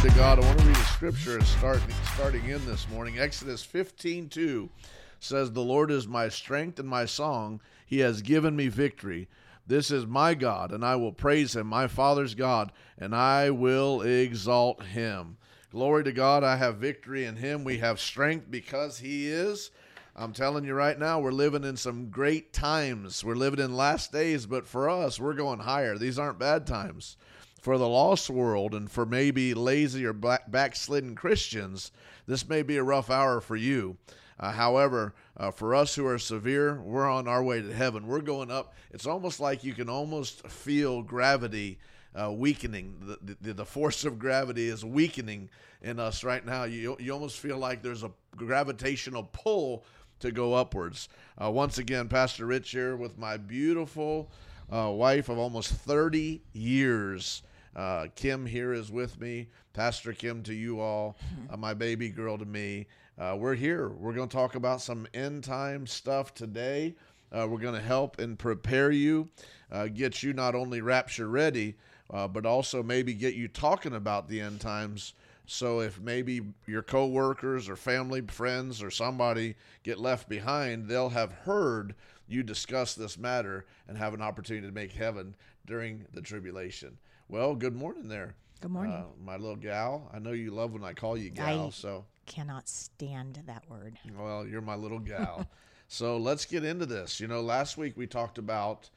Glory to God. I want to read a scripture starting, starting in this morning. Exodus 15 2 says, The Lord is my strength and my song. He has given me victory. This is my God, and I will praise him, my Father's God, and I will exalt him. Glory to God. I have victory in him. We have strength because he is. I'm telling you right now, we're living in some great times. We're living in last days, but for us, we're going higher. These aren't bad times for the lost world and for maybe lazy or back, backslidden Christians, this may be a rough hour for you. Uh, however, uh, for us who are severe, we're on our way to heaven. We're going up. It's almost like you can almost feel gravity uh, weakening. The, the, the, force of gravity is weakening in us right now. You, you almost feel like there's a gravitational pull to go upwards. Uh, once again, Pastor Rich here with my beautiful uh, wife of almost 30 years. Uh, Kim here is with me. Pastor Kim to you all, uh, my baby girl to me. Uh, we're here. We're going to talk about some end time stuff today. Uh, we're going to help and prepare you, uh, get you not only rapture ready, uh, but also maybe get you talking about the end times. So if maybe your coworkers or family, friends, or somebody get left behind, they'll have heard you discuss this matter and have an opportunity to make heaven during the tribulation. Well, good morning there. Good morning. Uh, my little gal. I know you love when I call you gal, I so cannot stand that word. Well, you're my little gal. so let's get into this. You know, last week we talked about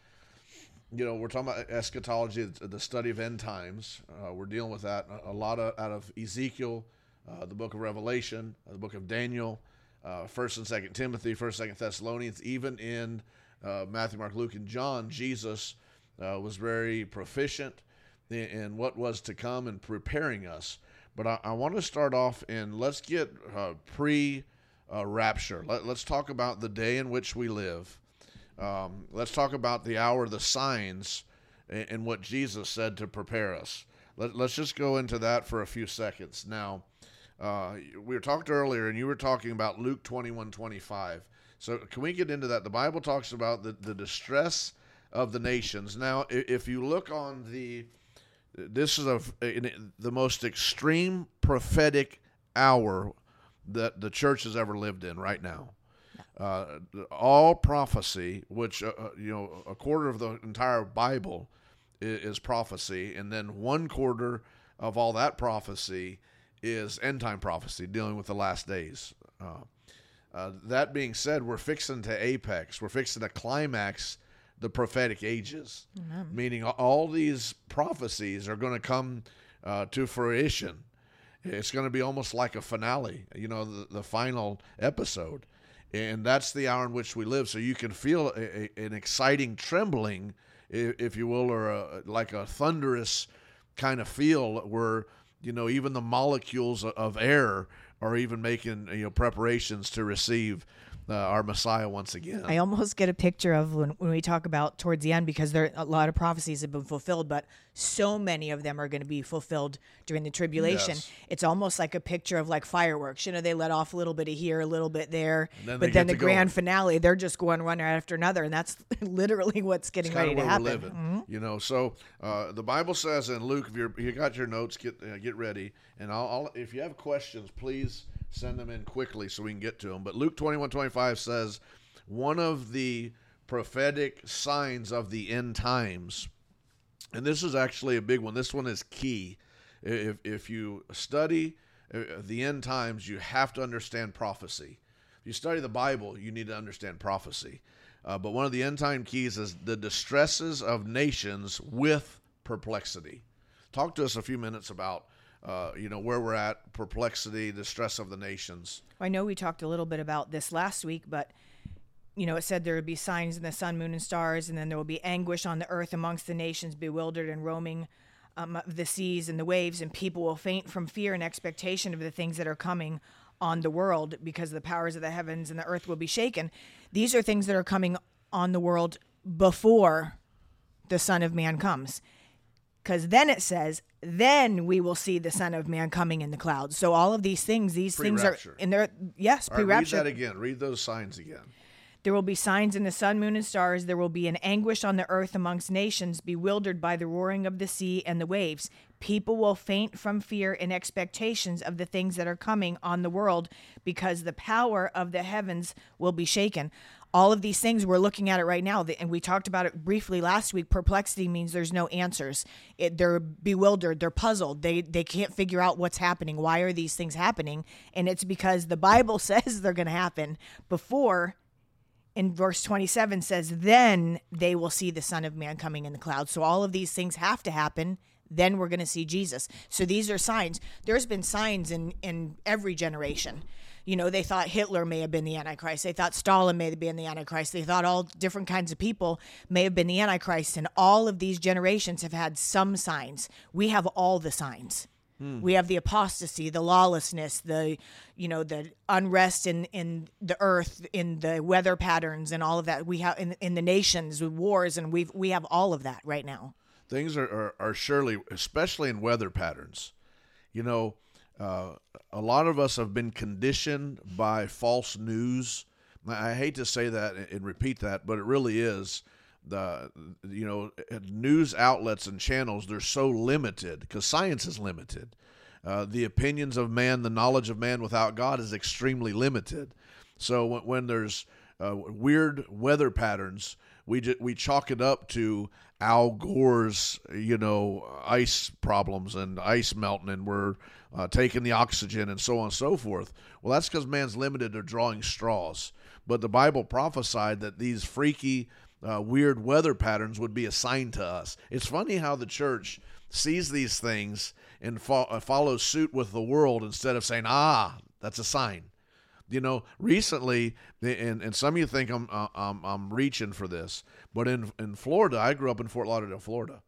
you know, we're talking about eschatology, the study of end times. Uh, we're dealing with that a lot of, out of Ezekiel, uh, the book of Revelation, uh, the book of Daniel, uh, First and Second Timothy, First Second Thessalonians, even in uh, Matthew, Mark, Luke, and John. Jesus uh, was very proficient in what was to come and preparing us. But I, I want to start off and let's get uh, pre uh, rapture. Let, us talk about the day in which we live. Um, let's talk about the hour, the signs, and, and what Jesus said to prepare us. Let, us just go into that for a few seconds. Now, uh, we were talked earlier, and you were talking about Luke 21 25. So, can we get into that? The Bible talks about the, the distress of the nations. Now, if you look on the this is a, the most extreme prophetic hour that the church has ever lived in right now. Uh, all prophecy, which uh, uh, you know, a quarter of the entire Bible is, is, prophecy, and then one quarter of all that prophecy is end time prophecy, dealing with the last days. Uh, uh, that being said, we're fixing to apex. We're fixing to climax the prophetic ages, Amen. meaning all these prophecies are going to come uh, to fruition. It's going to be almost like a finale, you know, the, the final episode. And that's the hour in which we live. So you can feel a, a, an exciting trembling, if, if you will, or a, like a thunderous kind of feel where, you know, even the molecules of air are even making, you know, preparations to receive uh, our Messiah once again. I almost get a picture of when, when we talk about towards the end because there a lot of prophecies have been fulfilled, but so many of them are going to be fulfilled during the tribulation. Yes. It's almost like a picture of like fireworks. You know, they let off a little bit of here, a little bit there, then but then the grand going. finale, they're just going one after another, and that's literally what's getting it's ready to happen. Mm-hmm. You know, so uh, the Bible says in Luke, if you got your notes, get uh, get ready, and I'll, I'll if you have questions, please send them in quickly so we can get to them. But Luke 21 25 says, one of the prophetic signs of the end times, and this is actually a big one, this one is key. If, if you study uh, the end times, you have to understand prophecy. If you study the Bible, you need to understand prophecy. Uh, but one of the end time keys is the distresses of nations with perplexity. Talk to us a few minutes about uh, you know where we're at, perplexity, distress of the nations. I know we talked a little bit about this last week, but you know it said there would be signs in the sun, moon, and stars, and then there will be anguish on the earth amongst the nations, bewildered and roaming um, the seas and the waves, and people will faint from fear and expectation of the things that are coming on the world because the powers of the heavens and the earth will be shaken. These are things that are coming on the world before the Son of Man comes because then it says, then we will see the Son of Man coming in the clouds. So all of these things, these things are in there. Yes, pre-rapture. read that again. Read those signs again. There will be signs in the sun, moon, and stars. There will be an anguish on the earth amongst nations, bewildered by the roaring of the sea and the waves. People will faint from fear and expectations of the things that are coming on the world because the power of the heavens will be shaken. All of these things we're looking at it right now, and we talked about it briefly last week. Perplexity means there's no answers. It, they're bewildered, they're puzzled, they they can't figure out what's happening. Why are these things happening? And it's because the Bible says they're going to happen before in verse 27 says, Then they will see the Son of Man coming in the clouds. So all of these things have to happen. Then we're going to see Jesus. So these are signs. There's been signs in, in every generation. You know, they thought Hitler may have been the Antichrist. They thought Stalin may have been the Antichrist. They thought all different kinds of people may have been the Antichrist. And all of these generations have had some signs. We have all the signs. Hmm. We have the apostasy, the lawlessness, the you know the unrest in in the earth, in the weather patterns, and all of that. We have in in the nations with wars, and we've we have all of that right now. Things are, are, are surely, especially in weather patterns. You know, uh, a lot of us have been conditioned by false news. I hate to say that and repeat that, but it really is. The you know news outlets and channels they're so limited because science is limited. Uh, the opinions of man the knowledge of man without god is extremely limited. So when, when there's uh, weird weather patterns we we chalk it up to Al Gore's you know ice problems and ice melting and we're uh, taking the oxygen and so on and so forth well that's because man's limited to drawing straws but the Bible prophesied that these freaky uh, weird weather patterns would be a sign to us. It's funny how the church sees these things and fo- uh, follows suit with the world instead of saying, ah, that's a sign. You know, recently, and, and some of you think I'm, uh, I'm, I'm reaching for this, but in, in Florida, I grew up in Fort Lauderdale, Florida.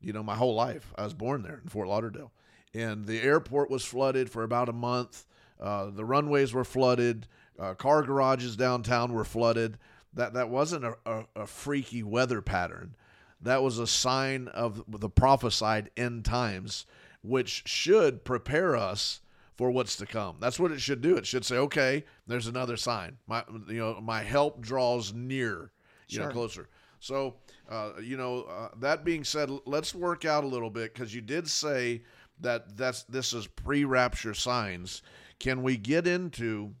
You know, my whole life. I was born there in Fort Lauderdale. And the airport was flooded for about a month. Uh, the runways were flooded. Uh, car garages downtown were flooded that that wasn't a, a, a, freaky weather pattern. That was a sign of the prophesied end times, which should prepare us for what's to come. That's what it should do. It should say, okay, there's another sign. My you know my help draws near, you sure. know, closer. So uh, you know uh, that being said, let's work out a little bit because you did say that that's this is pre-rapture signs. Can we get into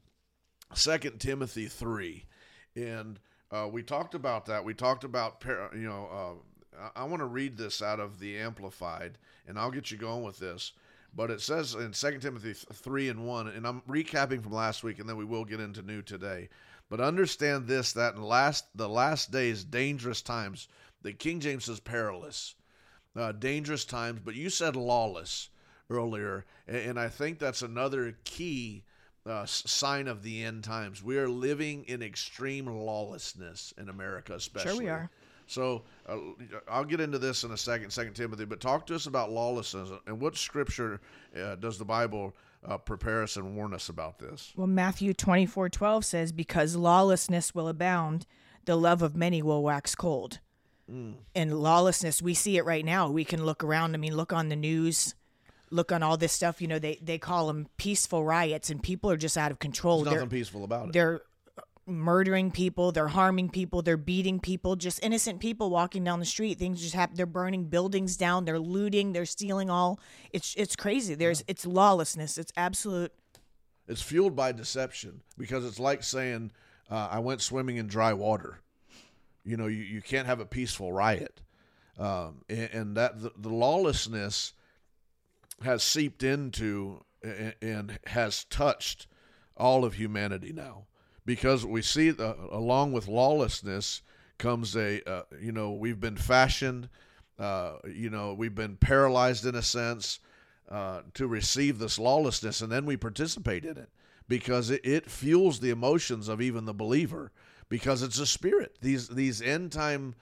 Second Timothy three? and uh, we talked about that. We talked about you know. Uh, I, I want to read this out of the Amplified, and I'll get you going with this. But it says in 2 Timothy 3 and 1, and I'm recapping from last week, and then we will get into new today. But understand this that in last the last days, dangerous times, the King James says perilous, uh, dangerous times, but you said lawless earlier, and, and I think that's another key uh, sign of the end times. We are living in extreme lawlessness in America, especially. Sure, we are. So uh, I'll get into this in a second, Second Timothy. But talk to us about lawlessness and what scripture uh, does the Bible uh, prepare us and warn us about this? Well, Matthew twenty four twelve says, "Because lawlessness will abound, the love of many will wax cold." Mm. And lawlessness, we see it right now. We can look around. I mean, look on the news look on all this stuff. You know, they they call them peaceful riots, and people are just out of control. There's nothing they're, peaceful about it. They're murdering people, they're harming people, they're beating people, just innocent people walking down the street. Things just happen. They're burning buildings down, they're looting, they're stealing all. It's it's crazy. There's yeah. it's lawlessness. It's absolute. It's fueled by deception because it's like saying, uh, "I went swimming in dry water." You know, you, you can't have a peaceful riot, um, and, and, that the, the lawlessness has seeped into and has touched all of humanity now. Because we see the, along with lawlessness comes a uh, you know we've been fashioned uh, you know we've been paralyzed in a sense uh, to receive this lawlessness and then we participate in it. Because it, it fuels the emotions of even the believer because it's a spirit these these end time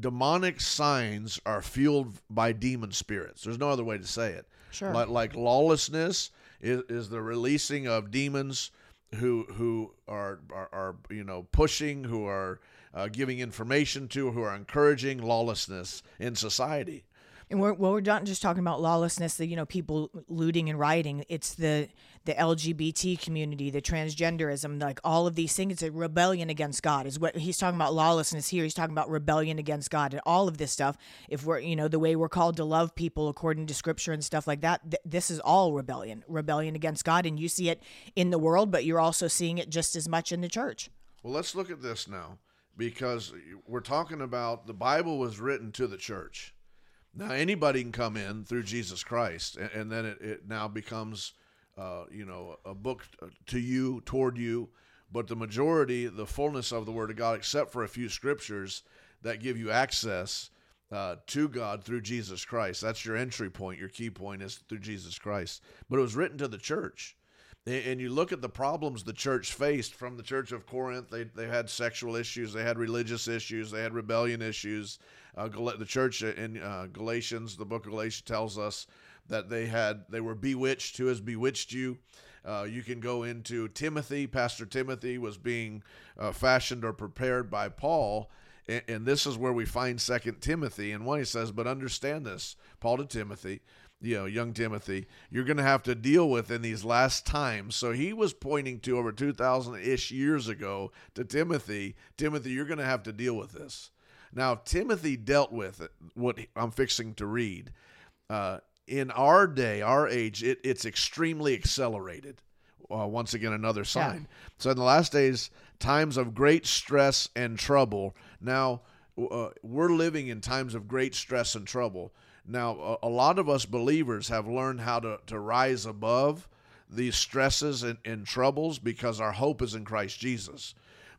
demonic signs are fueled by demon spirits there's no other way to say it Sure. Like, like lawlessness is, is the releasing of demons who who are are, are you know pushing, who are uh, giving information to, who are encouraging lawlessness in society. And we're, well, we're not just talking about lawlessness, the you know people looting and rioting. It's the the LGBT community, the transgenderism, like all of these things. It's a rebellion against God. Is what he's talking about. Lawlessness here. He's talking about rebellion against God and all of this stuff. If we're you know the way we're called to love people according to Scripture and stuff like that, th- this is all rebellion, rebellion against God, and you see it in the world, but you're also seeing it just as much in the church. Well, let's look at this now because we're talking about the Bible was written to the church. Now anybody can come in through Jesus Christ, and, and then it, it now becomes, uh, you know, a book to you, toward you. But the majority, the fullness of the Word of God, except for a few scriptures that give you access uh, to God through Jesus Christ. That's your entry point. Your key point is through Jesus Christ. But it was written to the church. And you look at the problems the church faced from the church of Corinth. They, they had sexual issues, they had religious issues, they had rebellion issues. Uh, the church in uh, Galatians, the book of Galatians tells us that they had they were bewitched. Who has bewitched you? Uh, you can go into Timothy. Pastor Timothy was being uh, fashioned or prepared by Paul, and, and this is where we find Second Timothy. And one he says, "But understand this, Paul to Timothy." You know, young Timothy, you're going to have to deal with in these last times. So he was pointing to over 2,000 ish years ago to Timothy, Timothy, you're going to have to deal with this. Now, Timothy dealt with it, what I'm fixing to read. Uh, in our day, our age, it, it's extremely accelerated. Uh, once again, another sign. Yeah. So, in the last days, times of great stress and trouble. Now, uh, we're living in times of great stress and trouble. Now, a, a, lot of us believers have learned how to, to rise above these stresses and, and troubles because our hope is in Christ Jesus.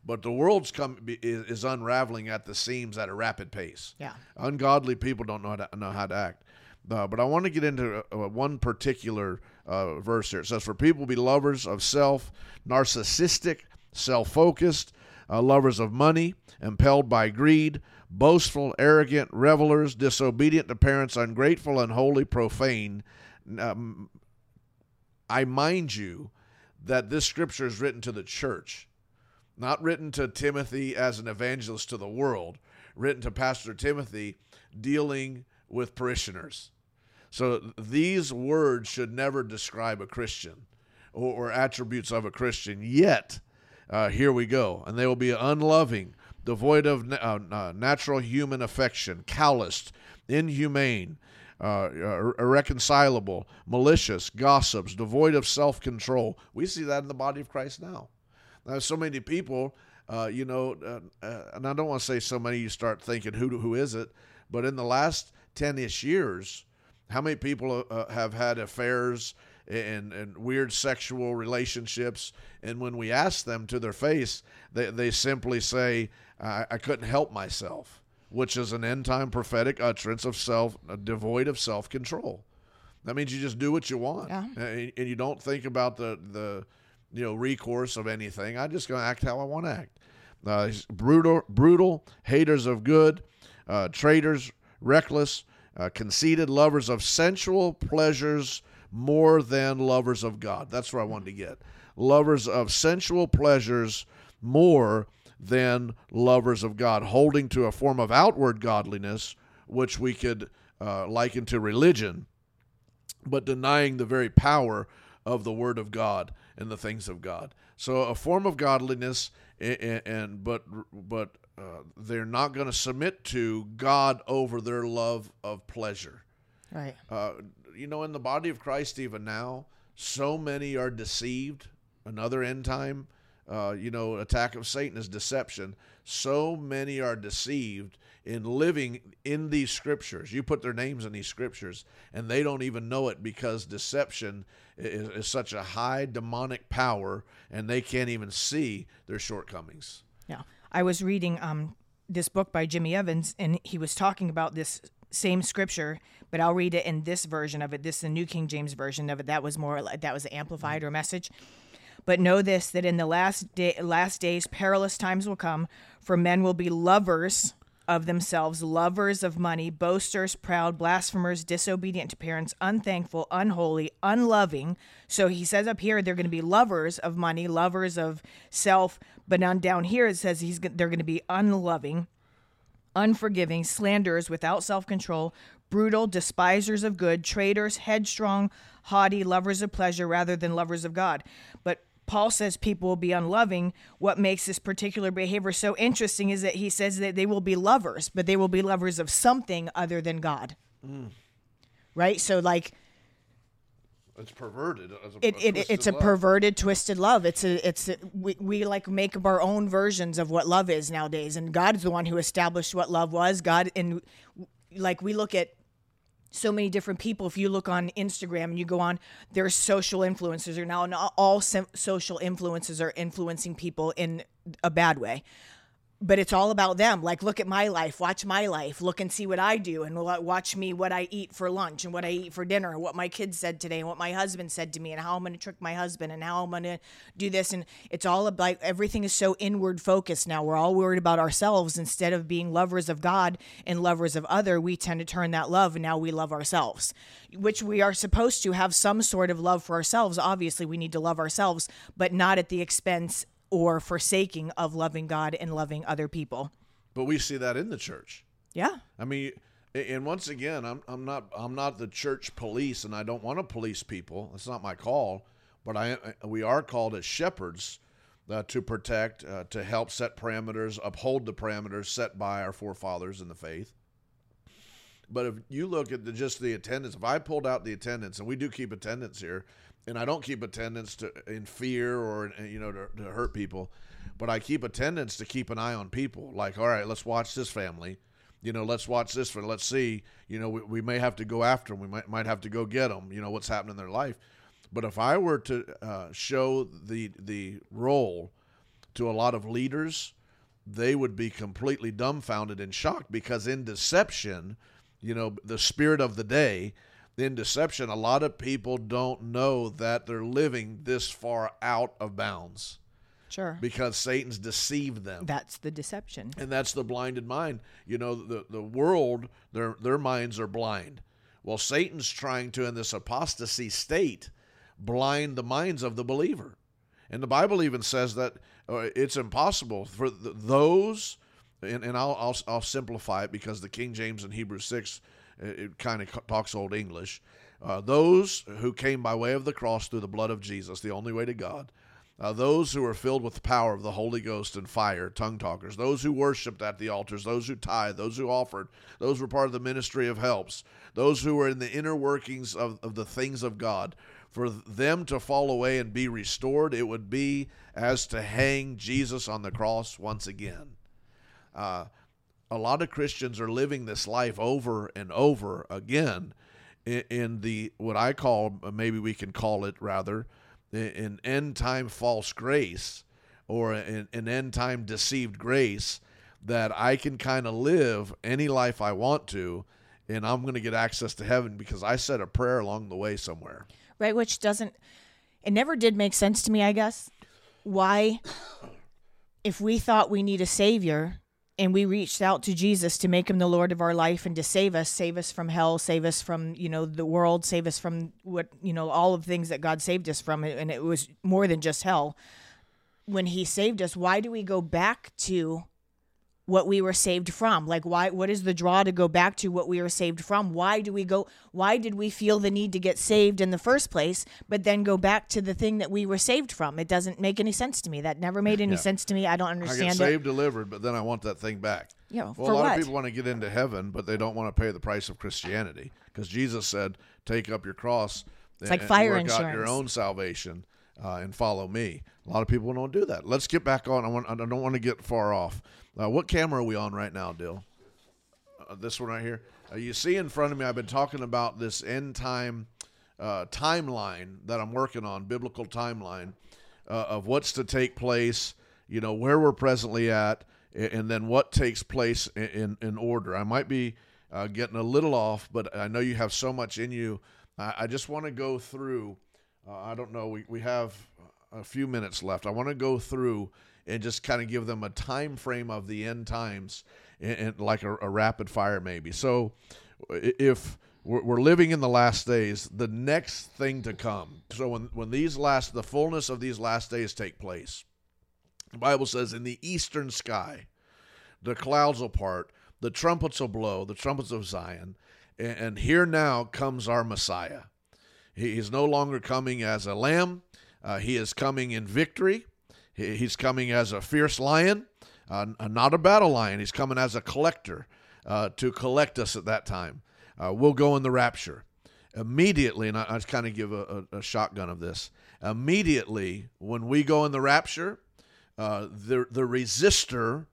But the world's come is, is unraveling at the seams at a rapid pace. Yeah, ungodly people don't know how to know how to act. Uh, but I want to get into uh, one particular uh, verse here. It says, "For people be lovers of self, narcissistic, self-focused, uh, lovers of money, impelled by greed, boastful, arrogant, revelers, disobedient to parents, ungrateful, unholy, profane. Um, I mind you that this scripture is written to the church, not written to Timothy as an evangelist to the world, written to Pastor Timothy dealing with parishioners. So these words should never describe a Christian or, or attributes of a Christian. Yet, uh, here we go. And they will be unloving, devoid of uh, uh, natural human affection, calloused, inhumane, uh, uh, irreconcilable, malicious, gossips, devoid of self control. We see that in the body of Christ now. Now, so many people, uh, you know, and I don't want to say so many, you start thinking, who, who is it? But in the last 10 ish years, how many people have had affairs and, and weird sexual relationships. And when we ask them to their face, they, they simply say, I, I couldn't help myself, which is an end time prophetic utterance of self, uh, devoid of self control. That means you just do what you want, yeah. and, and, you don't think about the the you know recourse of anything. I'm just going to act how I want to act. Uh, brutal, brutal, haters of good, uh, traitors, reckless, uh, conceited, lovers of sensual pleasures more than lovers of God. That's where I wanted to get. Lovers of sensual pleasures more than lovers of God, holding to a form of outward godliness, which we could uh, liken to religion, but denying the very power of the Word of God and the things of God. So a form of godliness, and, and but but uh, they're not going to submit to God over their love of pleasure. Right. Uh, you know, in the body of Christ, even now, so many are deceived. Another end time, uh, you know, attack of Satan is deception. So many are deceived in living in these scriptures. You put their names in these scriptures, and they don't even know it because deception is, is such a high demonic power, and they can't even see their shortcomings. Yeah. I was reading um, this book by Jimmy Evans, and he was talking about this same scripture, but I'll read it in this version of it. This is the New King James version of it. That was more that was amplified or message. But know this that in the last day, last days perilous times will come, for men will be lovers of themselves, lovers of money, boasters, proud, blasphemers, disobedient to parents, unthankful, unholy, unloving. So he says up here they're going to be lovers of money, lovers of self, but on down here it says he's they're going to be unloving, unforgiving, slanderers, without self control, brutal, despisers of good, traitors, headstrong, haughty, lovers of pleasure rather than lovers of God. But Paul says people will be unloving. What makes this particular behavior so interesting is that he says that they will be lovers, but they will be lovers of something other than God. Mm. Right? So, like, it's perverted. As a, it, a it's a love. perverted, twisted love. It's a it's a, we we like make up our own versions of what love is nowadays, and God's the one who established what love was. God and like we look at so many different people. If you look on Instagram and you go on, there are social influencers are now, all social influences are influencing people in a bad way but it's all about them. Like, look at my life, watch my life, look and see what I do, and watch me what I eat for lunch and what I eat for dinner, and what my kids said today, and what my husband said to me, and how I'm going to trick my husband, and how I'm going to do this. And it's all about everything is so inward focused now. We're all worried about ourselves instead of being lovers of God and lovers of other. We tend to turn that love, and now we love ourselves, which we are supposed to have some sort of love for ourselves. Obviously, we need to love ourselves, but not at the expense or forsaking of loving God and loving other people. But we see that in the church. Yeah. I mean, and once again, I'm I'm not I'm not the church police, and I don't want to police people. That's not my call. But I we are called as shepherds uh, to protect, uh, to help set parameters, uphold the parameters set by our forefathers in the faith. But if you look at the, just the attendance, if I pulled out the attendance, and we do keep attendance here, and I don't keep attendance to in fear or you know to, to hurt people, but I keep attendance to keep an eye on people. Like, all right, let's watch this family. You know, let's watch this for. Let's see. You know, we, we may have to go after them. We might might have to go get them. You know, what's happening in their life. But if I were to uh, show the the role to a lot of leaders, they would be completely dumbfounded and shocked because in deception, you know, the spirit of the day in deception, a lot of people don't know that they're living this far out of bounds. Sure. Because Satan's deceived them. That's the deception. And that's the blinded mind. You know, the, the world, their their minds are blind. Well, Satan's trying to, in this apostasy state, blind the minds of the believer. And the Bible even says that uh, it's impossible for those, and, and I'll, I'll, I'll simplify it because the King James in Hebrews 6 it kind of talks old English. Uh, those who came by way of the cross through the blood of Jesus, the only way to God. Uh, those who were filled with the power of the Holy Ghost and fire, tongue talkers, those who worshiped at the altars, those who tithed, those who offered, those were part of the ministry of helps, those who were in the inner workings of, of the things of God. For them to fall away and be restored, it would be as to hang Jesus on the cross once again. Uh, a lot of Christians are living this life over and over again in, in the what I call maybe we can call it rather an end time false grace or an, an end time deceived grace that I can kind of live any life I want to and I'm going to get access to heaven because I said a prayer along the way somewhere. Right, which doesn't it never did make sense to me, I guess. Why if we thought we need a savior, and we reached out to Jesus to make him the Lord of our life and to save us, save us from hell, save us from, you know, the world, save us from what, you know, all of the things that God saved us from. And it was more than just hell. When he saved us, why do we go back to what we were saved from like why what is the draw to go back to what we were saved from why do we go why did we feel the need to get saved in the first place but then go back to the thing that we were saved from it doesn't make any sense to me that never made any yeah. sense to me i don't understand I get saved it. delivered but then i want that thing back yeah well a lot what? of people want to get into heaven but they don't want to pay the price of christianity because jesus said take up your cross it's and, like fire work insurance. out your own salvation uh, and follow me a lot of people don't do that let's get back on i, want, I don't want to get far off uh, what camera are we on right now, Dill? Uh, this one right here. Uh, you see in front of me, I've been talking about this end time uh, timeline that I'm working on, biblical timeline uh, of what's to take place, you know, where we're presently at, and then what takes place in, in, order. I might be getting a little off, but I know you have so much in you. I, I just want to go through. Uh, I don't know. We, we have a few minutes left. I want to go through and just kind of give them a time frame of the end times and like a, a, rapid fire maybe. So if we're living in the last days, the next thing to come. So when when these last the fullness of these last days take place, the Bible says in the eastern sky, the clouds will part, the trumpets will blow, the trumpets of Zion, And, and here now comes our Messiah. He is no longer coming as a lamb, uh, he is coming in victory. He, he's coming as a fierce lion, uh, not a battle lion. He's coming as a collector uh, to collect us at that time. Uh, we'll go in the rapture. Immediately, and I, I kind of give a, a, a, shotgun of this. Immediately, when we go in the rapture, uh, the the resistor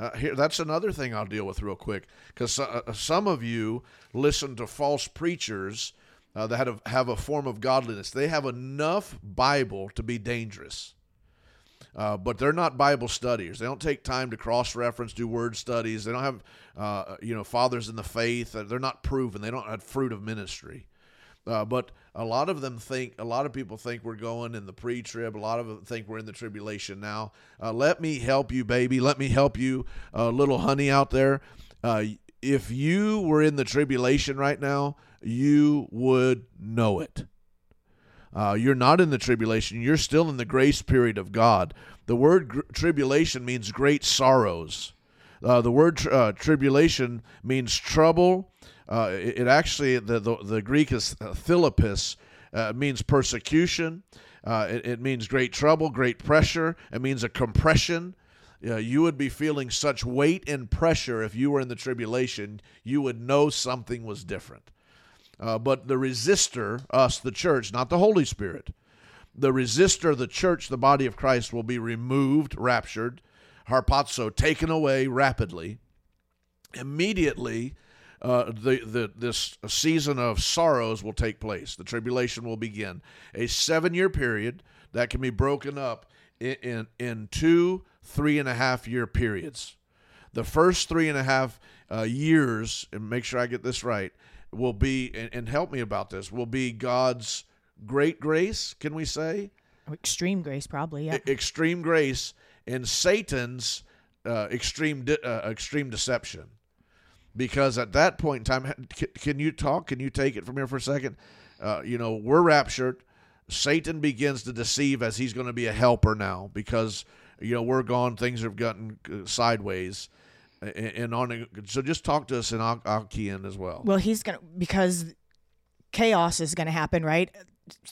uh, here, that's another thing I'll deal with real quick because uh, uh, some of you listen to false preachers uh, that have, have a form of godliness. They have enough Bible to be dangerous, uh, but they're not Bible studiers. They don't take time to cross reference, do word studies. They don't have, uh, you know, fathers in the faith. They're not proven. They don't have fruit of ministry. Uh, but a lot of them think, a lot of people think we're going in the pre trib. A lot of them think we're in the tribulation now. Uh, let me help you, baby. Let me help you, uh, little honey out there. Uh, if you were in the tribulation right now, you would know it. Uh, you're not in the tribulation. You're still in the grace period of God. The word gr- tribulation means great sorrows. Uh, the word tr- tribulation means trouble uh, it, it, actually the, the, the Greek is uh, thlipsis, uh, means persecution. Uh, it, it, means great trouble, great pressure. It means a compression. Uh, you would be feeling such weight and pressure if you were in the tribulation. You would know something was different. Uh, but the resistor, us, the church, not the Holy Spirit, the resistor, the church, the body of Christ, will be removed, raptured, harpazo, taken away rapidly. Immediately, uh, the, the, this season of sorrows will take place. The tribulation will begin. A seven year period that can be broken up in, in, in two three and a half year periods. The first three and a half uh, years, and make sure I get this right, will be, and, and help me about this, will be God's great grace, can we say? Extreme grace, probably, yeah. E- extreme grace and Satan's uh, extreme de- uh, extreme deception because at that point in time, can you talk? Can you take it from here for a second? Uh, you know, we're raptured. Satan begins to deceive as he's going to be a helper now because you know we're gone. Things have gotten uh, sideways, and on. So just talk to us, and I'll, I'll key in as well. Well, he's gonna because chaos is to happen, right?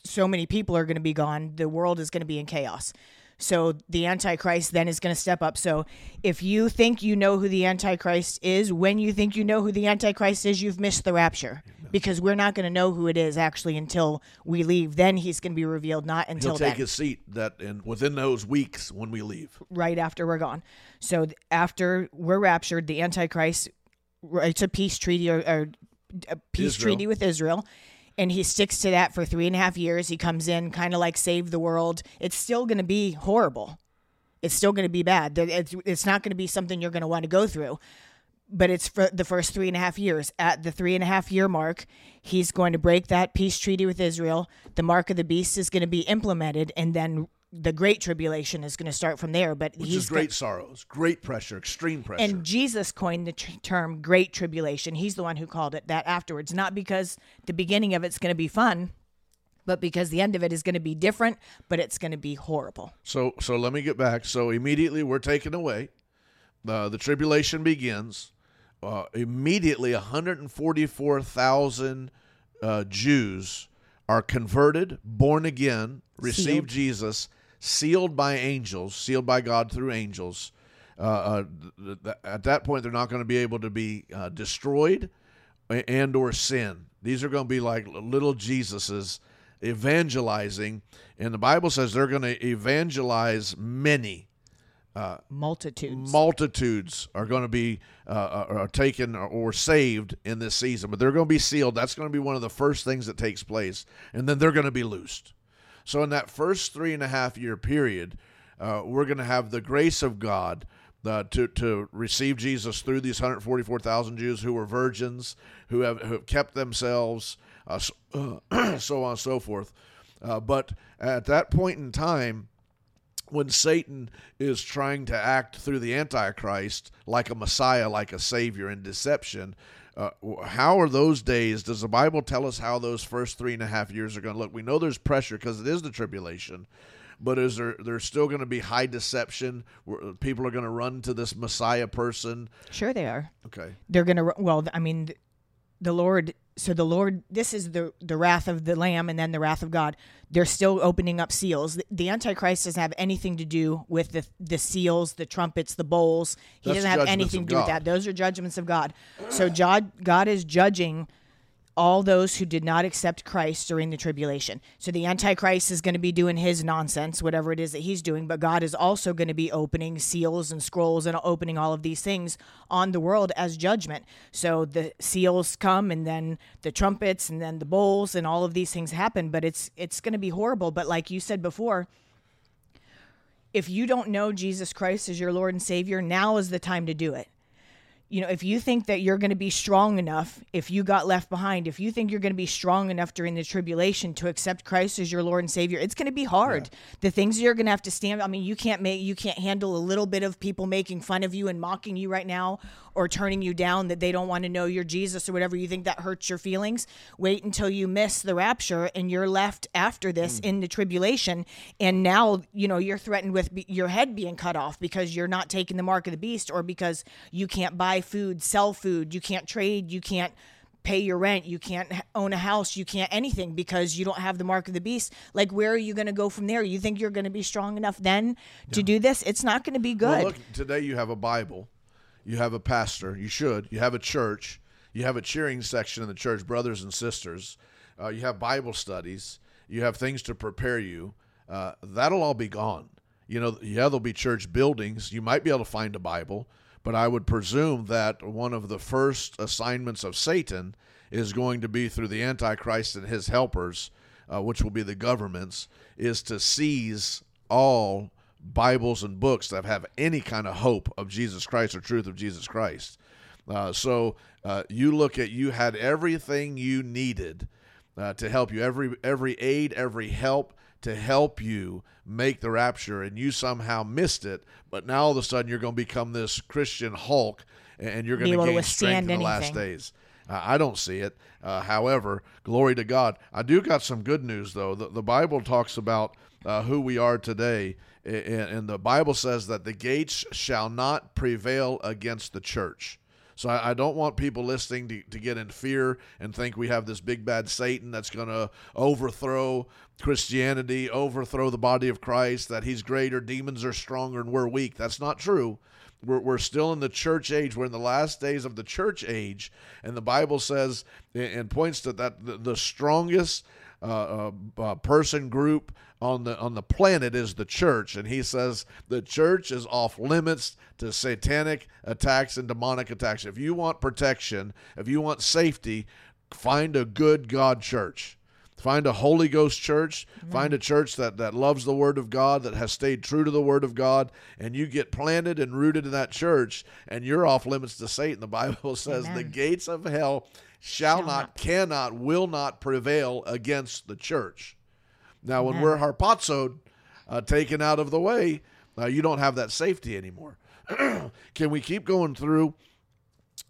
So many people are to be gone. The world is to be in chaos. So the Antichrist then is going to step up. So if you think you know who the Antichrist is, when you think you know who the Antichrist is, you've missed the rapture because we're not going to know who it is actually until we leave. Then he's going to be revealed, not until He'll take then. his seat that and within those weeks when we leave, right after we're gone. So after we're raptured, the Antichrist uh, writes a peace treaty or, or a peace Israel. treaty with Israel and he sticks to that for three and a half years. He comes in kind of like save the world. It's still going to be horrible. It's still going to be bad. It's, it's not going to be something you're going to want to go through. But it's for the first three and a half years. At the three and a half year mark, he's going to break that peace treaty with Israel. The mark of the beast is going to be implemented, and then the great tribulation is going to start from there. But which is great sorrows, great pressure, extreme pressure. And Jesus coined the tr- term "great tribulation." He's the one who called it that afterwards, not because the beginning of it's going to be fun, but because the end of it is going to be different, but it's going to be horrible. So, so let me get back. So immediately we're taken away. Uh, the tribulation begins. Uh, immediately, 144,000 uh, Jews are converted, born again, receive Jesus sealed by angels, sealed by God through angels. Uh, uh, th- th- at that point, they're not going to be able to be uh, destroyed and or sin. These are going to be like little Jesuses evangelizing, and the Bible says they're going to evangelize many. Uh, multitudes. Multitudes are going to be uh, uh, are taken or saved in this season, but they're going to be sealed. That's going to be one of the first things that takes place, and then they're going to be loosed. So, in that first three and a half year period, uh, we're going to have the grace of God uh, to, to receive Jesus through these 144,000 Jews who were virgins, who have, who have kept themselves, uh, so, so, on and so forth. Uh, but at that point in time, when Satan is trying to act through the Antichrist like a Messiah, like a Savior in deception, uh, how are those days? Does the Bible tell us how those first three and a half years are going to look? We know there's pressure because it is the tribulation, but is there there's still going to be high deception? Where people are going to run to this Messiah person. Sure, they are. Okay, they're going to. Well, I mean, the Lord so the Lord this is the the wrath of the lamb and then the wrath of God. They're still opening up seals. The, the antichrist doesn't have anything to do with the the seals, the trumpets, the bowls. He That's doesn't have anything to do with that. Those are judgments of God. So God God is judging all those who did not accept Christ during the tribulation. So the Antichrist is going to be doing his nonsense, whatever it is that he's doing, but God is also going to be opening seals and scrolls and opening all of these things on the world as judgment. So the seals come and then the trumpets and then the bowls and all of these things happen, but it's it's going to be horrible, but like you said before, if you don't know Jesus Christ as your Lord and Savior, now is the time to do it you know, if you think that you're going to be strong enough, if you got left behind, if you think you're going to be strong enough during the tribulation to accept Christ as your Lord and Savior, it's going to be hard. The things you're going to have to stand. I mean, you can't make, you can't handle a little bit of people making fun of you and mocking you right now, or turning you down that they don't want to know you're Jesus or whatever. You think that hurts your feelings. Wait until you miss the rapture and you're left after this mm. in the tribulation, and now you know you're threatened with be- your head being cut off because you're not taking the mark of the beast, or because you can't buy food, sell food, you can't trade, you can't pay your rent, you can't own a house, you can't anything because you don't have the mark of the beast. Like, where are you going to go from there? You think you're going to be strong enough then to do this? It's not going to be good. Well, look, today you have a Bible, you have a pastor, you should, you have a church, you have a cheering section in the church, brothers and sisters, uh, you have Bible studies, you have things to prepare you. Uh, that'll all be gone. You know, yeah, there'll be church buildings. You might be able to find a Bible, but I would presume that one of the first assignments of Satan is going to be through the Antichrist and his helpers, uh, which will be the governments, is to seize all Bibles and books that have any kind of hope of Jesus Christ or truth of Jesus Christ. Uh, so uh, you look at you had everything you needed uh, to help you, every every aid, every help to help you make the rapture, and you somehow missed it. But now all of a sudden you're going to become this Christian Hulk, and you're going to gain strength in the last days. Uh, I don't see it. Uh, however, glory to God. I do got some good news though. The, the Bible talks about uh, who we are today, and, the Bible says that the gates shall not prevail against the church. So I, don't want people listening to, to get in fear and think we have this big bad Satan that's going to overthrow Christianity, overthrow the body of Christ, that he's greater, demons are stronger, and we're weak. That's not true. We're, we're still in the church age. We're in the last days of the church age. And the Bible says and- and points to that the, the strongest uh, uh, uh, person group on the on the planet is the church, and he says the church is off limits to satanic attacks and demonic attacks. If you want protection, if you want safety, find a good God church. Find a Holy Ghost church. Mm-hmm. Find a church that, that loves the Word of God, that has stayed true to the Word of God, and you get planted and rooted in that church, and you're off limits to Satan. The Bible says the gates of hell shall, Shall not, not. cannot, will not prevail against the church. Now, when we're harpazoed, uh, taken out of the way, uh, you don't have that safety anymore. Can we keep going through?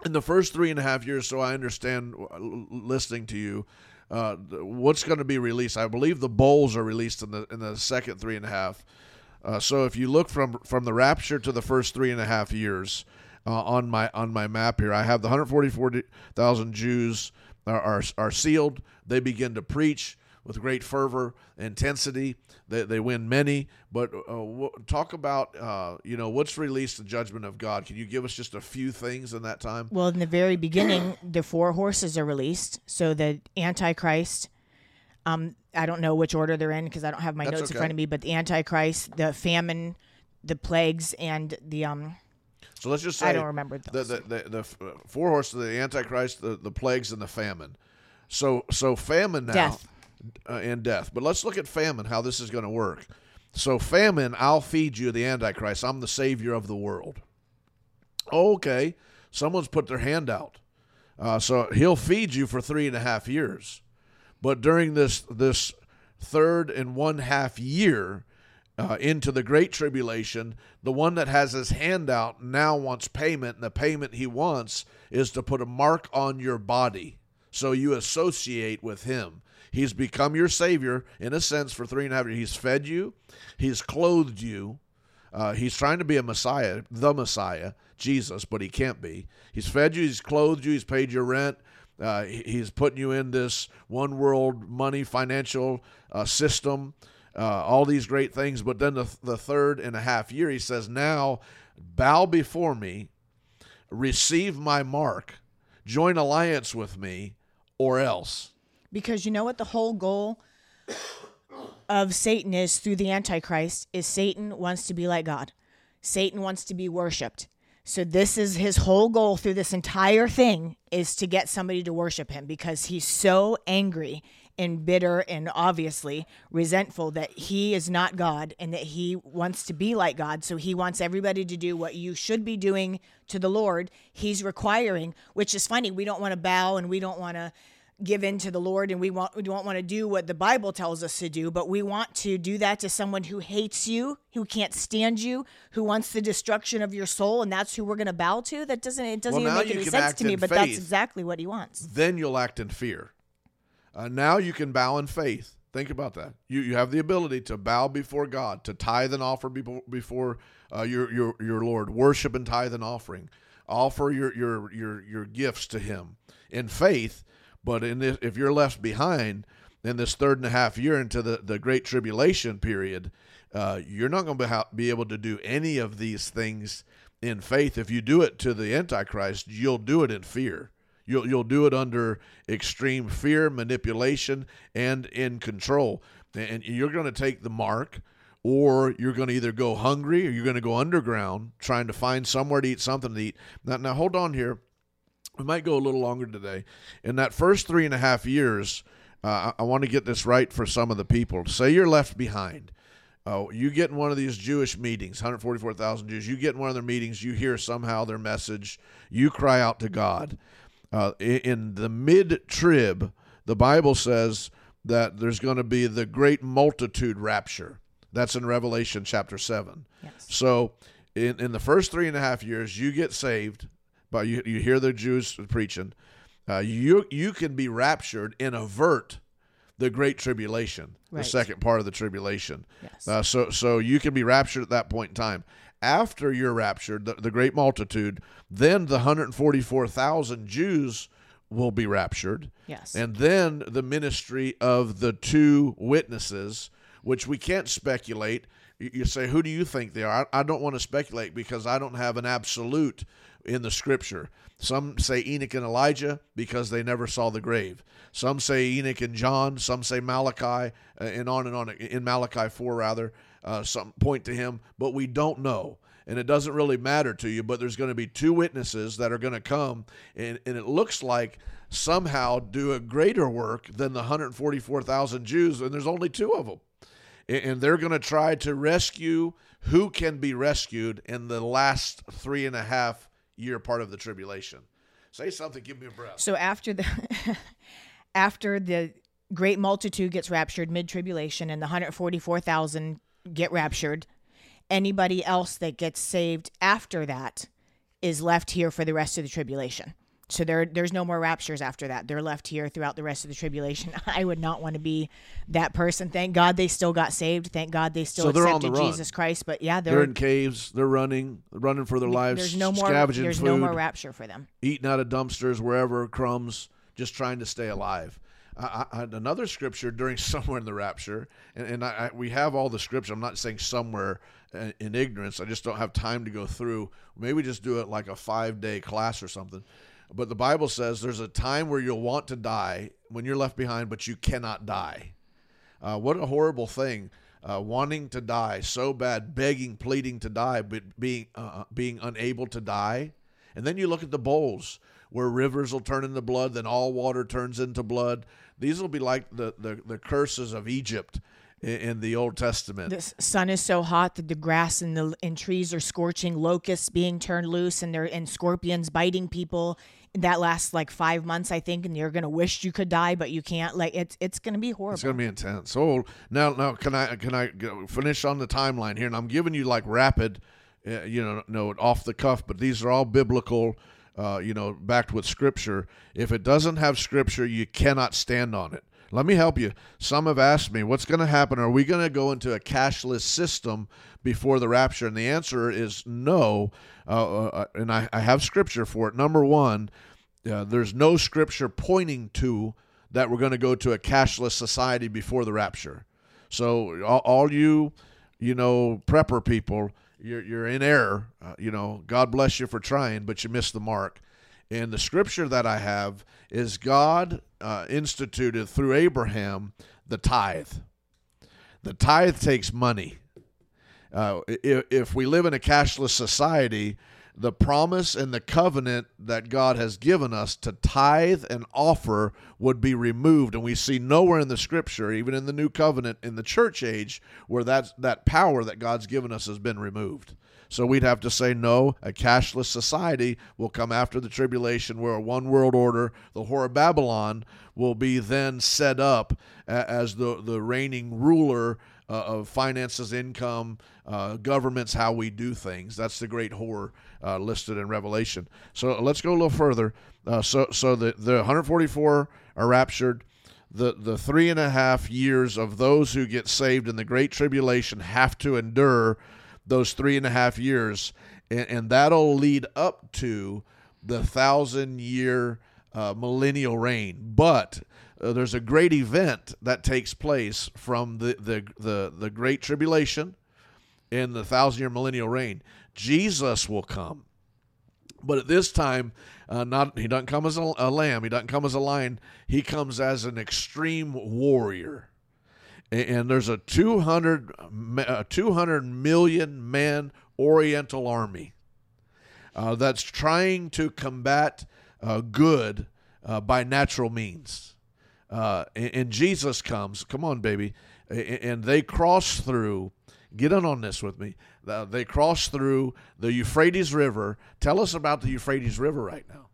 in the first three and a half years, so I understand uh, listening to you, uh, what's going to be released? I believe the bowls are released in the in the second three and a half. Uh, so if you look from from the rapture to the first three and a half years uh, on my on my map here, I have the 144,000 Jews are, are are sealed. They begin to preach with great fervor, intensity. They, they win many. But uh, w- talk about uh, you know what's released the judgment of God. Can you give us just a few things in that time? Well, in the very beginning, the four horses are released. So the Antichrist, um, I don't know which order they're in because I don't have my That's notes in front of me, but the Antichrist, the famine, the plagues, and the um, So let's just say I don't remember the the, the, the f- four horses, the Antichrist, the, the plagues, and the famine. So so famine now Death. Uh, and death. But let's look at famine. How this is going to work. So famine, I'll feed you the Antichrist. I'm the savior of the world. Okay, someone's put their hand out. Uh, so he'll feed you for three and a half years. But during this this third and one half year uh, into the great tribulation, the one that has his hand out now wants payment, and the payment he wants is to put a mark on your body so you associate with him. He's become your savior in a sense for three and a half years. He's fed you, he's clothed you. Uh, he's trying to be a Messiah, the Messiah, Jesus, but he can't be. He's fed you, he's clothed you, he's paid your rent, Uh, he's putting you in this one world money financial uh, system, uh, all these great things. But then the, the third and a half year, he says, Now bow before me, receive my mark, join alliance with me, or else. Because you know what the whole goal of Satan is through the Antichrist is Satan wants to be like God. Satan wants to be worshiped. So this is his whole goal through this entire thing is to get somebody to worship him because he's so angry and bitter and obviously resentful that he is not God and that he wants to be like God. So he wants everybody to do what you should be doing to the Lord. He's requiring, which is funny. We don't want to bow and we don't want to give in to the Lord and we want we don't want to do what the Bible tells us to do, but we want to do that to someone who hates you, who can't stand you, who wants the destruction of your soul, and that's who we're going to bow to. That doesn't it doesn't Well, even make any sense to me, but that's exactly what he wants. then you'll act in fear. Uh, now you can bow in faith. Think about that. You you have the ability to bow before God, to tithe and offer before, before uh, your your your Lord, worship and tithe and offering, offer your your your your gifts to Him in faith. But in this, if you're left behind in this third and a half year into the the great tribulation period, uh, you're not going to be, be able to do any of these things in faith. If you do it to the Antichrist, you'll do it in fear. You'll you'll do it under extreme fear, manipulation, and in control. And you're going to take the mark, or you're going to either go hungry or you're going to go underground trying to find somewhere to eat something to eat. Now, now hold on here. We might go a little longer today. In that first three and a half years, uh, I, I want to get this right for some of the people. Say you're left behind. Uh, you get in one of these Jewish meetings, 144,000 Jews. You get in one of their meetings, you hear somehow their message, you cry out to God. Uh, in the mid trib, the Bible says that there's going to be the great multitude rapture. That's in Revelation chapter 7. Yes. So, in, in the first three and a half years, you get saved, but you, you hear the Jews preaching. Uh, you, you can be raptured and avert the great tribulation, Right. the second part of the tribulation. Yes. Uh, so, so you can be raptured at that point in time. After you're raptured, the, the great multitude, then the 144,000 Jews will be raptured. Yes. And then the ministry of the two witnesses, which we can't speculate. You say, who do you think they are? I, I don't want to speculate because I don't have an absolute in the scripture. Some say Enoch and Elijah because they never saw the grave. Some say Enoch and John. Some say Malachi, uh, and on and on. In Malachi 4, rather, uh, some point to him, but we don't know and it doesn't really matter to you, but there's going to be two witnesses that are going to come, and, and it looks like somehow do a greater work than the 144,000 Jews, and there's only two of them. And, and they're going to try to rescue who can be rescued in the last three and a half year part of the tribulation. Say something, give me a breath. So after the after the great multitude gets raptured mid tribulation and the 144,000 get raptured, anybody else that gets saved after that is left here for the rest of the tribulation. So there there's no more raptures after that. They're left here throughout the rest of the tribulation. I would not want to be that person. Thank God they still got saved. Thank God they still So they're on the accepted run. Jesus Christ. But yeah, They're they're, in caves, they're running, running for their lives, there's no more scavenging there's food. no more rapture for them. eating out of dumpsters wherever crumbs just trying to stay alive I, I, another scripture during somewhere in the rapture and, and I, we have all the scripture. I'm not saying somewhere in, in ignorance. I just don't have time to go through. Maybe just do it like a five day class or something. But the bible says there's a time where you'll want to die when you're left behind but you cannot die. Uh, what a horrible thing. Uh, wanting to die so bad, begging, pleading to die, but being uh, being unable to die. And then you look at the bowls where rivers will turn into blood, then all water turns into blood. These will be like the, the, the curses of Egypt in, the Old Testament. The sun is so hot that the grass and the and trees are scorching. Locusts being turned loose, and they're and scorpions biting people. That lasts like five months, I think, and you're gonna wish you could die, but you can't. Like it's it's gonna be horrible. It's going to be intense. Oh, now, now can I can I finish on the timeline here? And I'm giving you like rapid, uh, you know, no off the cuff, but these are all biblical, uh, you know, backed with scripture. If it doesn't have scripture, you cannot stand on it. Let me help you. Some have asked me, what's going to happen? Are we going to go into a cashless system before the rapture? And the answer is no. Uh, uh, and I, I have scripture for it. Number one, uh, there's no scripture pointing to that we're going to go to a cashless society before the rapture. So all, all you, you know, prepper people, you're you're in error. Uh, you know, God bless you for trying, but you missed the mark. And the scripture that I have is God uh, instituted through Abraham the tithe. The tithe takes money. Uh, if, if we live in a cashless society, the promise and the covenant that God has given us to tithe and offer would be removed. And we see nowhere in the scripture, even in the new covenant in the church age, where that, that power that God's given us has been removed. So we'd have to say no, a cashless society will come after the tribulation where a one world order, the whore of Babylon, will be then set up as the, the reigning ruler uh, of finances, income, uh, governments, how we do things. That's the great horror uh, listed in Revelation. So let's go a little further. Uh, so so the, the 144 are raptured. The, the three and a half years of those who get saved in the Great Tribulation have to endure those three and a half years, and, and that'll lead up to the thousand year uh, millennial reign. But uh, there's a great event that takes place from the, the, the, the Great Tribulation in the thousand year millennial reign. Jesus will come. But at this time, uh, not he doesn't come as a, a, lamb. He doesn't come as a lion. He comes as an extreme warrior. And, there's a 200, a 200 million man Oriental army uh, that's trying to combat uh, good uh, by natural means. Uh, and, and, Jesus comes, come on, baby, and, and they cross through. Get in on this with me. Uh, they cross through the Euphrates River. Tell us about the Euphrates River right now.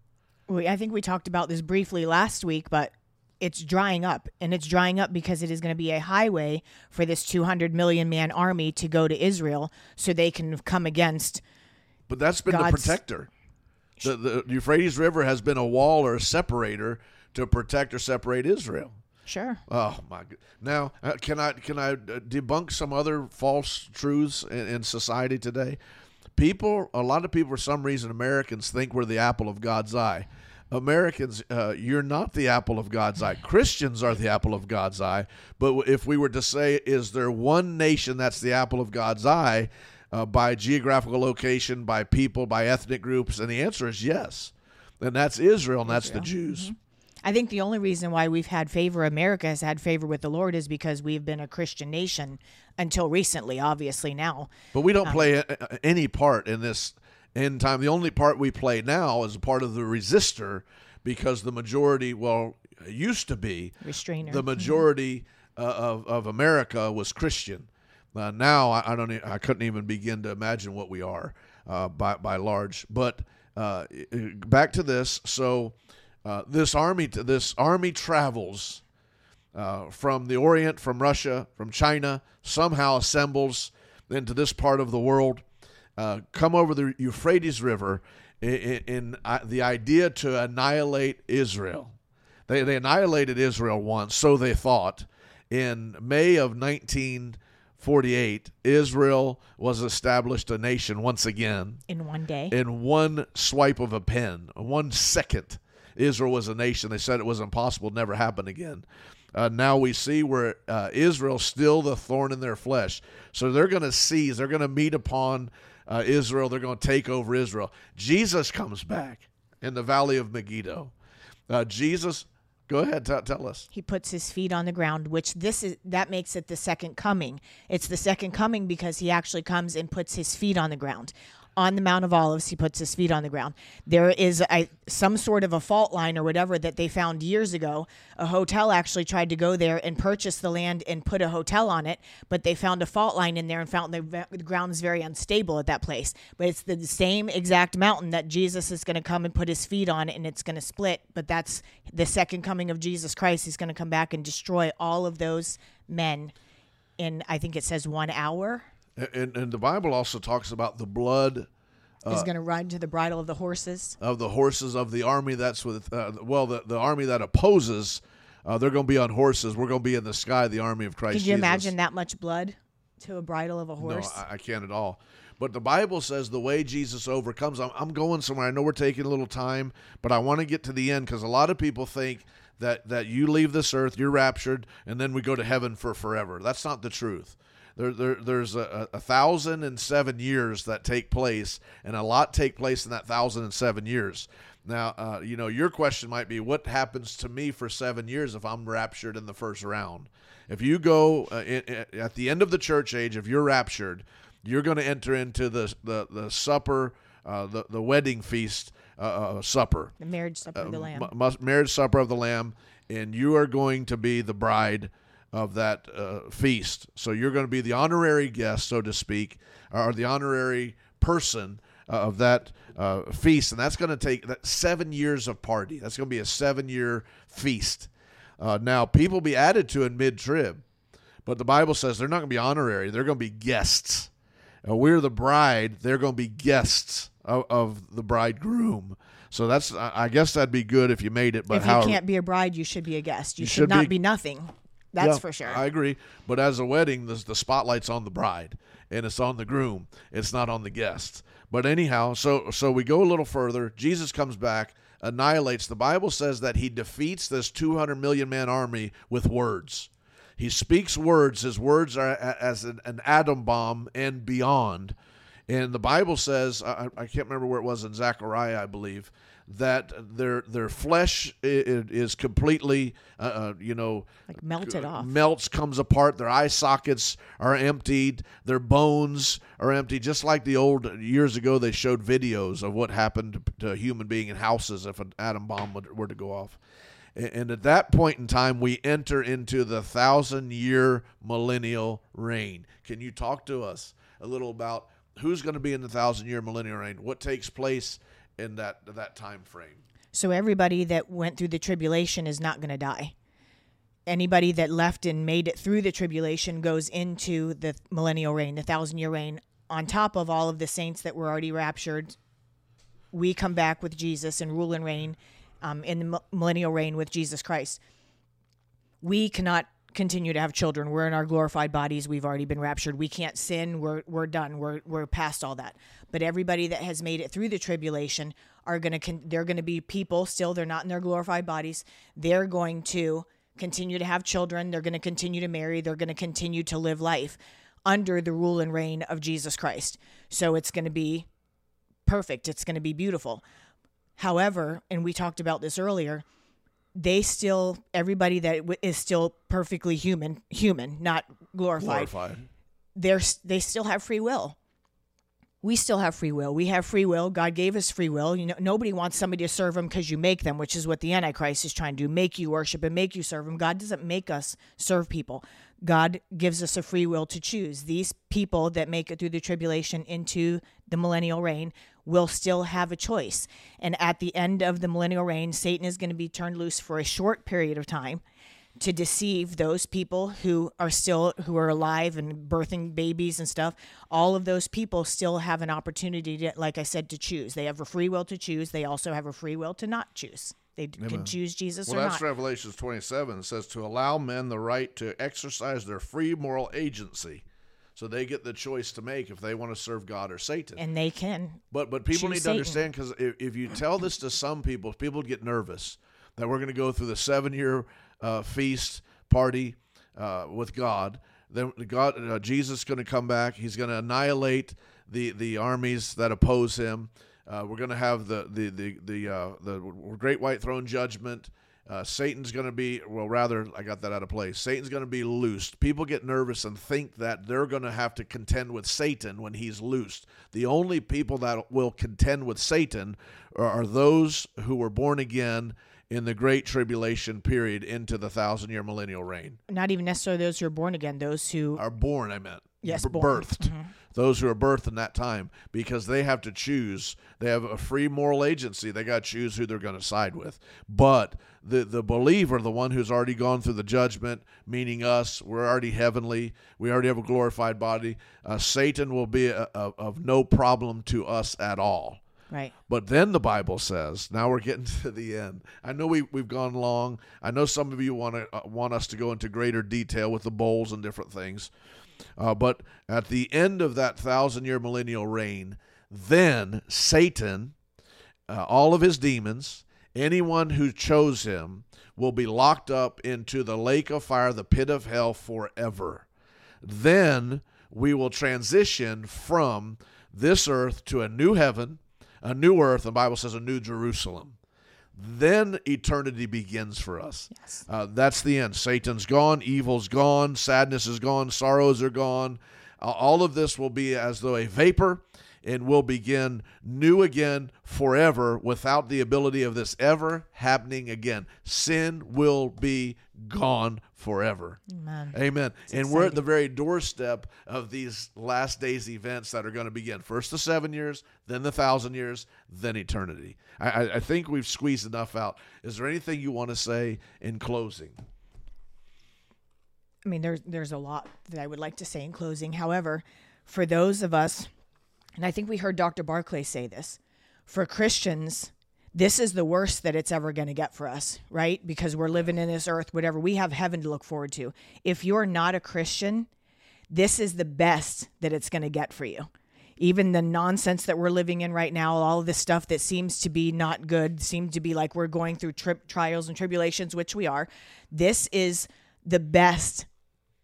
We, I think we talked about this briefly last week, but it's drying up and it's drying up because it is going to be a highway for this 200 million man army to go to Israel so they can come against but that's been God's... the protector the, the Euphrates River has been a wall or a separator to protect or separate Israel. Sure. Oh my God! Now, uh, can I can I uh, debunk some other false truths in, in, society today? People, a lot of people, for some reason, Americans think we're the apple of God's eye. Americans, uh, you're not the apple of God's eye. Christians are the apple of God's eye. But if we were to say, is there one nation that's the apple of God's eye? uh, by geographical location, by people, by ethnic groups? And the answer is yes. And that's Israel, and that's Israel. the Jews. Mm-hmm. I think the only reason why we've had favor, America has had favor with the Lord, is because we've been a Christian nation until recently, obviously now. But we don't um, play a, any part in this end time. The only part we play now is a part of the resistor because the majority, well, used to be, Restrainer. the majority mm-hmm. uh, of, of America was Christian. Uh, now I, I, don't I couldn't even begin to imagine what we are uh, by by large. But uh, back to this. So uh, this army this army travels uh, from the Orient, from Russia, from China, somehow assembles into this part of the world, uh, come over the Euphrates River in, in the idea to annihilate Israel. They, they annihilated Israel once, so they thought, in May of 1948, Israel was established a nation once again. In one day. In one swipe of a pen, one second, Israel was a nation. They said it was impossible, never happen again. Uh, now we see where uh, Israel's still the thorn in their flesh. So they're going to seize, they're going to meet upon uh, Israel, they're going to take over Israel. Jesus comes back in the valley of Megiddo. Uh, Jesus Go ahead, t- tell us. He puts his feet on the ground, which this is that makes it the second coming. It's the second coming because he actually comes and puts his feet on the ground on the Mount of Olives, he puts his feet on the ground. There is a, some sort of a fault line or whatever that they found years ago. A hotel actually tried to go there and purchase the land and put a hotel on it, but they found a fault line in there and found the, the ground is very unstable at that place. But it's the, same exact mountain that Jesus is going to come and put his feet on and it's going to split. But that's the second coming of Jesus Christ. He's going to come back and destroy all of those men in, I think it says one hour and, and the Bible also talks about the blood is going to ride to the bridle of the horses of the horses of the army that's with uh, well the, the army that opposes uh, they're going to be on horses we're going to be in the sky the army of christ could you Jesus. imagine that much blood to a bridle of a horse no I, I can't at all But the Bible says the way Jesus overcomes. I'm, I'm going somewhere. I know we're taking a little time, but I want to get to the end because a lot of people think that that you leave this earth, you're raptured, and then we go to heaven for forever. That's not the truth. There, there, there's a, a thousand and seven years that take place, and a lot take place in that thousand and seven years. Now, uh, you know, your question might be, what happens to me for seven years if I'm raptured in the first round? If you go uh, in, in, at the end of the church age, if you're raptured, you're going to enter into the the, the supper, uh, the the wedding feast uh, uh, supper, the marriage supper of the Lamb, m- marriage supper of the Lamb, and you are going to be the bride of that uh, feast. So you're going to be the honorary guest, so to speak, or the honorary person uh, of that uh, feast, and that's going to take that seven years of party. That's going to be a seven-year feast. Uh, now, people be added to in mid-trib, but the Bible says they're not going to be honorary; they're going to be guests. We're the bride; they're going to be guests of, of the bridegroom. So that's, I guess that'd be good if you made it. But if you how, can't be a bride, you should be a guest. You, You should, should not be- be, nothing. That's Yeah, for sure. I agree. But as a wedding, the, the spotlight's on the bride and it's on the groom. It's not on the guests. But anyhow, so so we go a little further. Jesus comes back, annihilates. The Bible says that he defeats this 200 million man army with words. He speaks words. His words are as an, an atom bomb and beyond. And the Bible says, I, I can't remember where it was in Zechariah, I believe, that their their flesh is completely, uh, uh, you know, like melted off. melts, comes apart. Their eye sockets are emptied. Their bones are empty. Just like the old years ago, they showed videos of what happened to a human being in houses if an atom bomb would, were to go off. And at that point in time, we enter into the thousand year millennial reign. Can you talk to us a little about who's going to be in the thousand year millennial reign? What takes place in that that time frame? So everybody that went through the tribulation is not going to die. Anybody that left and made it through the tribulation goes into the millennial reign, the thousand year reign. On top of all of the saints that were already raptured, we come back with Jesus and rule and reign um, in the millennial reign with Jesus Christ. We cannot continue to have children. We're in our glorified bodies. We've already been raptured. We can't sin. We're we're done. We're we're past all that. But everybody that has made it through the tribulation are going to they're going to be people still. They're not in their glorified bodies. They're going to continue to have children. They're going to continue to marry. They're going to continue to live life under the rule and reign of Jesus Christ. So it's going to be perfect. It's going to be beautiful. However, and we talked about this earlier, they still everybody that is still perfectly human, human, not glorified. Glorified. They're they still have free will. We still have free will. We have free will. God gave us free will. You know, nobody wants somebody to serve them because you make them, which is what the Antichrist is trying to do: make you worship and make you serve him. God doesn't make us serve people. God gives us a free will to choose. These people that make it through the tribulation into the millennial reign will still have a choice. And at the end of the millennial reign, Satan is going to be turned loose for a short period of time to deceive those people who are still who are alive and birthing babies and stuff all of those people still have an opportunity to like i said to choose they have a free will to choose they also have a free will to not choose they d- can choose jesus Well, or that's not Revelations 27. It says to allow men the right to exercise their free moral agency. So they get the choice to make if they want to serve God or Satan. and they can But but people need to Satan. understand because if, if you tell this to some people, people get nervous that we're going to go through the seven year uh, feast party uh, with God. Then God, uh, Jesus is going to come back. He's going to annihilate the the armies that oppose him. Uh, we're going to have the the the the uh, the great white throne judgment. Uh, Satan's going to be, well, rather, I got that out of place. Satan's going to be loosed. People get nervous and think that they're going to have to contend with Satan when he's loosed. The only people that will contend with Satan are, are those who were born again in the great tribulation period into the thousand year millennial reign. not even necessarily those who are born again those who Are born, I meant. Yes, B- birthed. Those who are birthed in that time because they have to choose. They have a free moral agency. They got to choose who they're going to side with. But the the believer, the one who's already gone through the judgment, meaning us, we're already heavenly. We already have a glorified body. Uh, Satan will be a, a, of no problem to us at all. Right. But then the Bible says, now we're getting to the end. I know we, we've gone long. I know some of you want to uh, want us to go into greater detail with the bowls and different things. Uh, but at the end of that thousand year millennial reign, then Satan, uh, all of his demons, anyone who chose him, will be locked up into the lake of fire, the pit of hell forever. Then we will transition from this earth to a new heaven, a new earth, the Bible says a new Jerusalem. Then eternity begins for us. Yes. Uh, that's the end. Satan's gone, evil's gone, sadness is gone, sorrows are gone. Uh, all of this will be as though a vapor and will begin new again forever without the ability of this ever happening again. Sin will be gone forever. Amen. Amen. and we're at the very doorstep of these last days events that are going to begin. First the seven years, then the thousand years, then eternity. I, I, I think we've squeezed enough out. Is there anything you want to say in closing? I mean, there's there's a lot that I would like to say in closing. However, for those of us, and I think we heard Dr. Barclay say this, for Christians, this is the worst that it's ever going to get for us, right? Because we're living in this earth, whatever. We have heaven to look forward to. If you're not a Christian, this is the best that it's going to get for you. Even the nonsense that we're living in right now, all this stuff that seems to be not good, seems to be like we're going through trials and tribulations, which we are. This is the best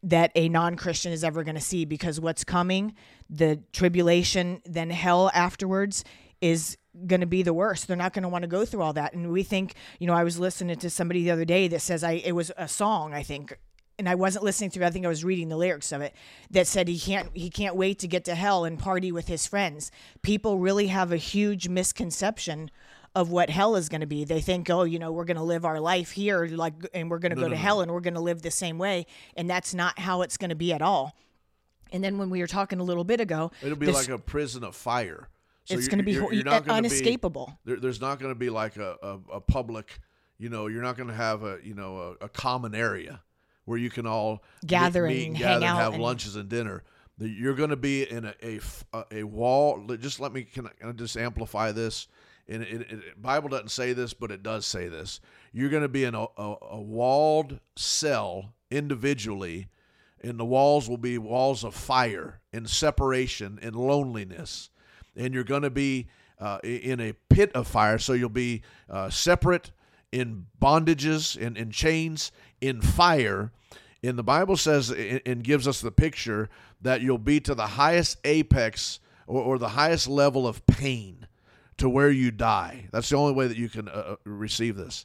that a non-christian is ever going to see because what's coming the tribulation then hell afterwards is going to be the worst they're not going to want to go through all that and we think you know i was listening to somebody the other day that says i it was a song i think and I wasn't listening through. I think I was reading the lyrics of it that said he can't he can't wait to get to hell and party with his friends. People really have a huge misconception of what hell is going to be. They think, oh, you know, we're going to live our life here, like, and we're going to go to hell, and we're going to live the same way, and that's not how it's going to be at all. And then when we were talking a little bit ago, It'll be this- like a prison of fire. So it's going to be you're- you're not gonna be- unescapable. there, there's not going to be like a, a, a public, you know, you're not going to have a, you know, a, a common area where you can all meet- Gather meet, and and hang gather and have and- lunches and dinner. You're going to be in a a wall. Just let me can I, can I just amplify this. And it, it, it- Bible doesn't say this, but it does say this. You're going to be in a, a, a walled cell individually, and the walls will be walls of fire and separation and loneliness and you're going to be uh, in a pit of fire. So you'll be uh, separate in bondages and in chains in fire. And the Bible says and gives us the picture that you'll be to the highest apex or, or the highest level of pain to where you die. That's the only way that you can uh, uh, receive this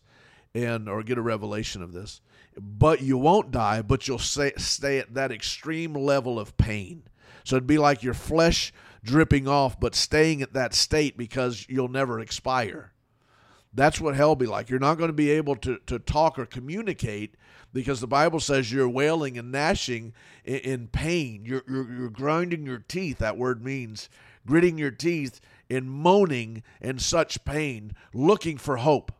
and or get a revelation of this. But you won't die, but you'll stay, stay at that extreme level of pain. So it'd be like your flesh dripping off, but staying at that state because you'll never expire. That's what hell be like. You're not going to be able to, to talk or communicate because the Bible says you're wailing and gnashing in, in pain. You're, you're, you're grinding your teeth. That word means gritting your teeth in moaning and such pain, looking for hope.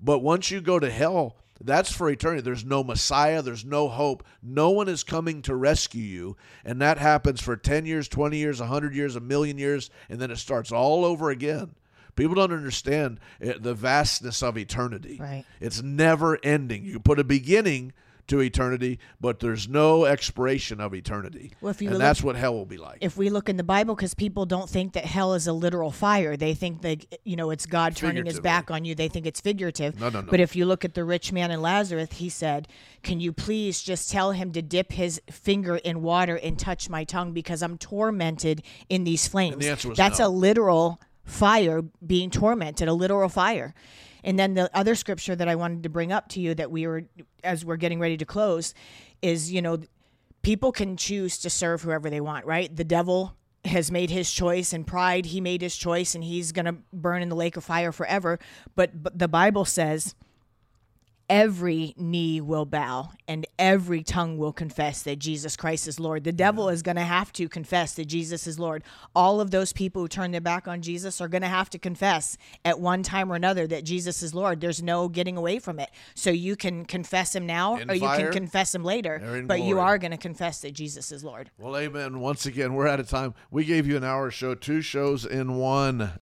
But once you go to hell, that's for eternity. There's no Messiah, there's no hope. No one is coming to rescue you. And that happens for 10 years, 20 years, 100 years, a million years, and then it starts all over again. People don't understand eh, the vastness of eternity. Right. It's never ending. You put a beginning to eternity, but there's no expiration of eternity. Well, if you and look- that's what hell will be like. if we look in the Bible, because people don't think that hell is a literal fire, they think that you know it's God turning His back on you. They think it's figurative. No, no, no. But if you look at the rich man and Lazarus, he said, "Can you please just tell him to dip his finger in water and touch my tongue because I'm tormented in these flames." the answer was That's no. a literal fire being tormented, a literal fire. And then the other scripture that I wanted to bring up to you that we were as we're getting ready to close is, you know, people can choose to serve whoever they want, right? The devil has made his choice and pride he made his choice and he's going to burn in the lake of fire forever but, but the bible says every knee will bow and every tongue will confess that Jesus Christ is Lord. The devil is going to have to confess that Jesus is Lord. All of those people who turn their back on Jesus are going to have to confess at one time or another that Jesus is Lord. There's no getting away from it. So you can confess him now In or you can confess him later, but you are going to confess that Jesus is Lord. Well, amen. Once again, we're out of time. We gave you an hour show, two shows in one.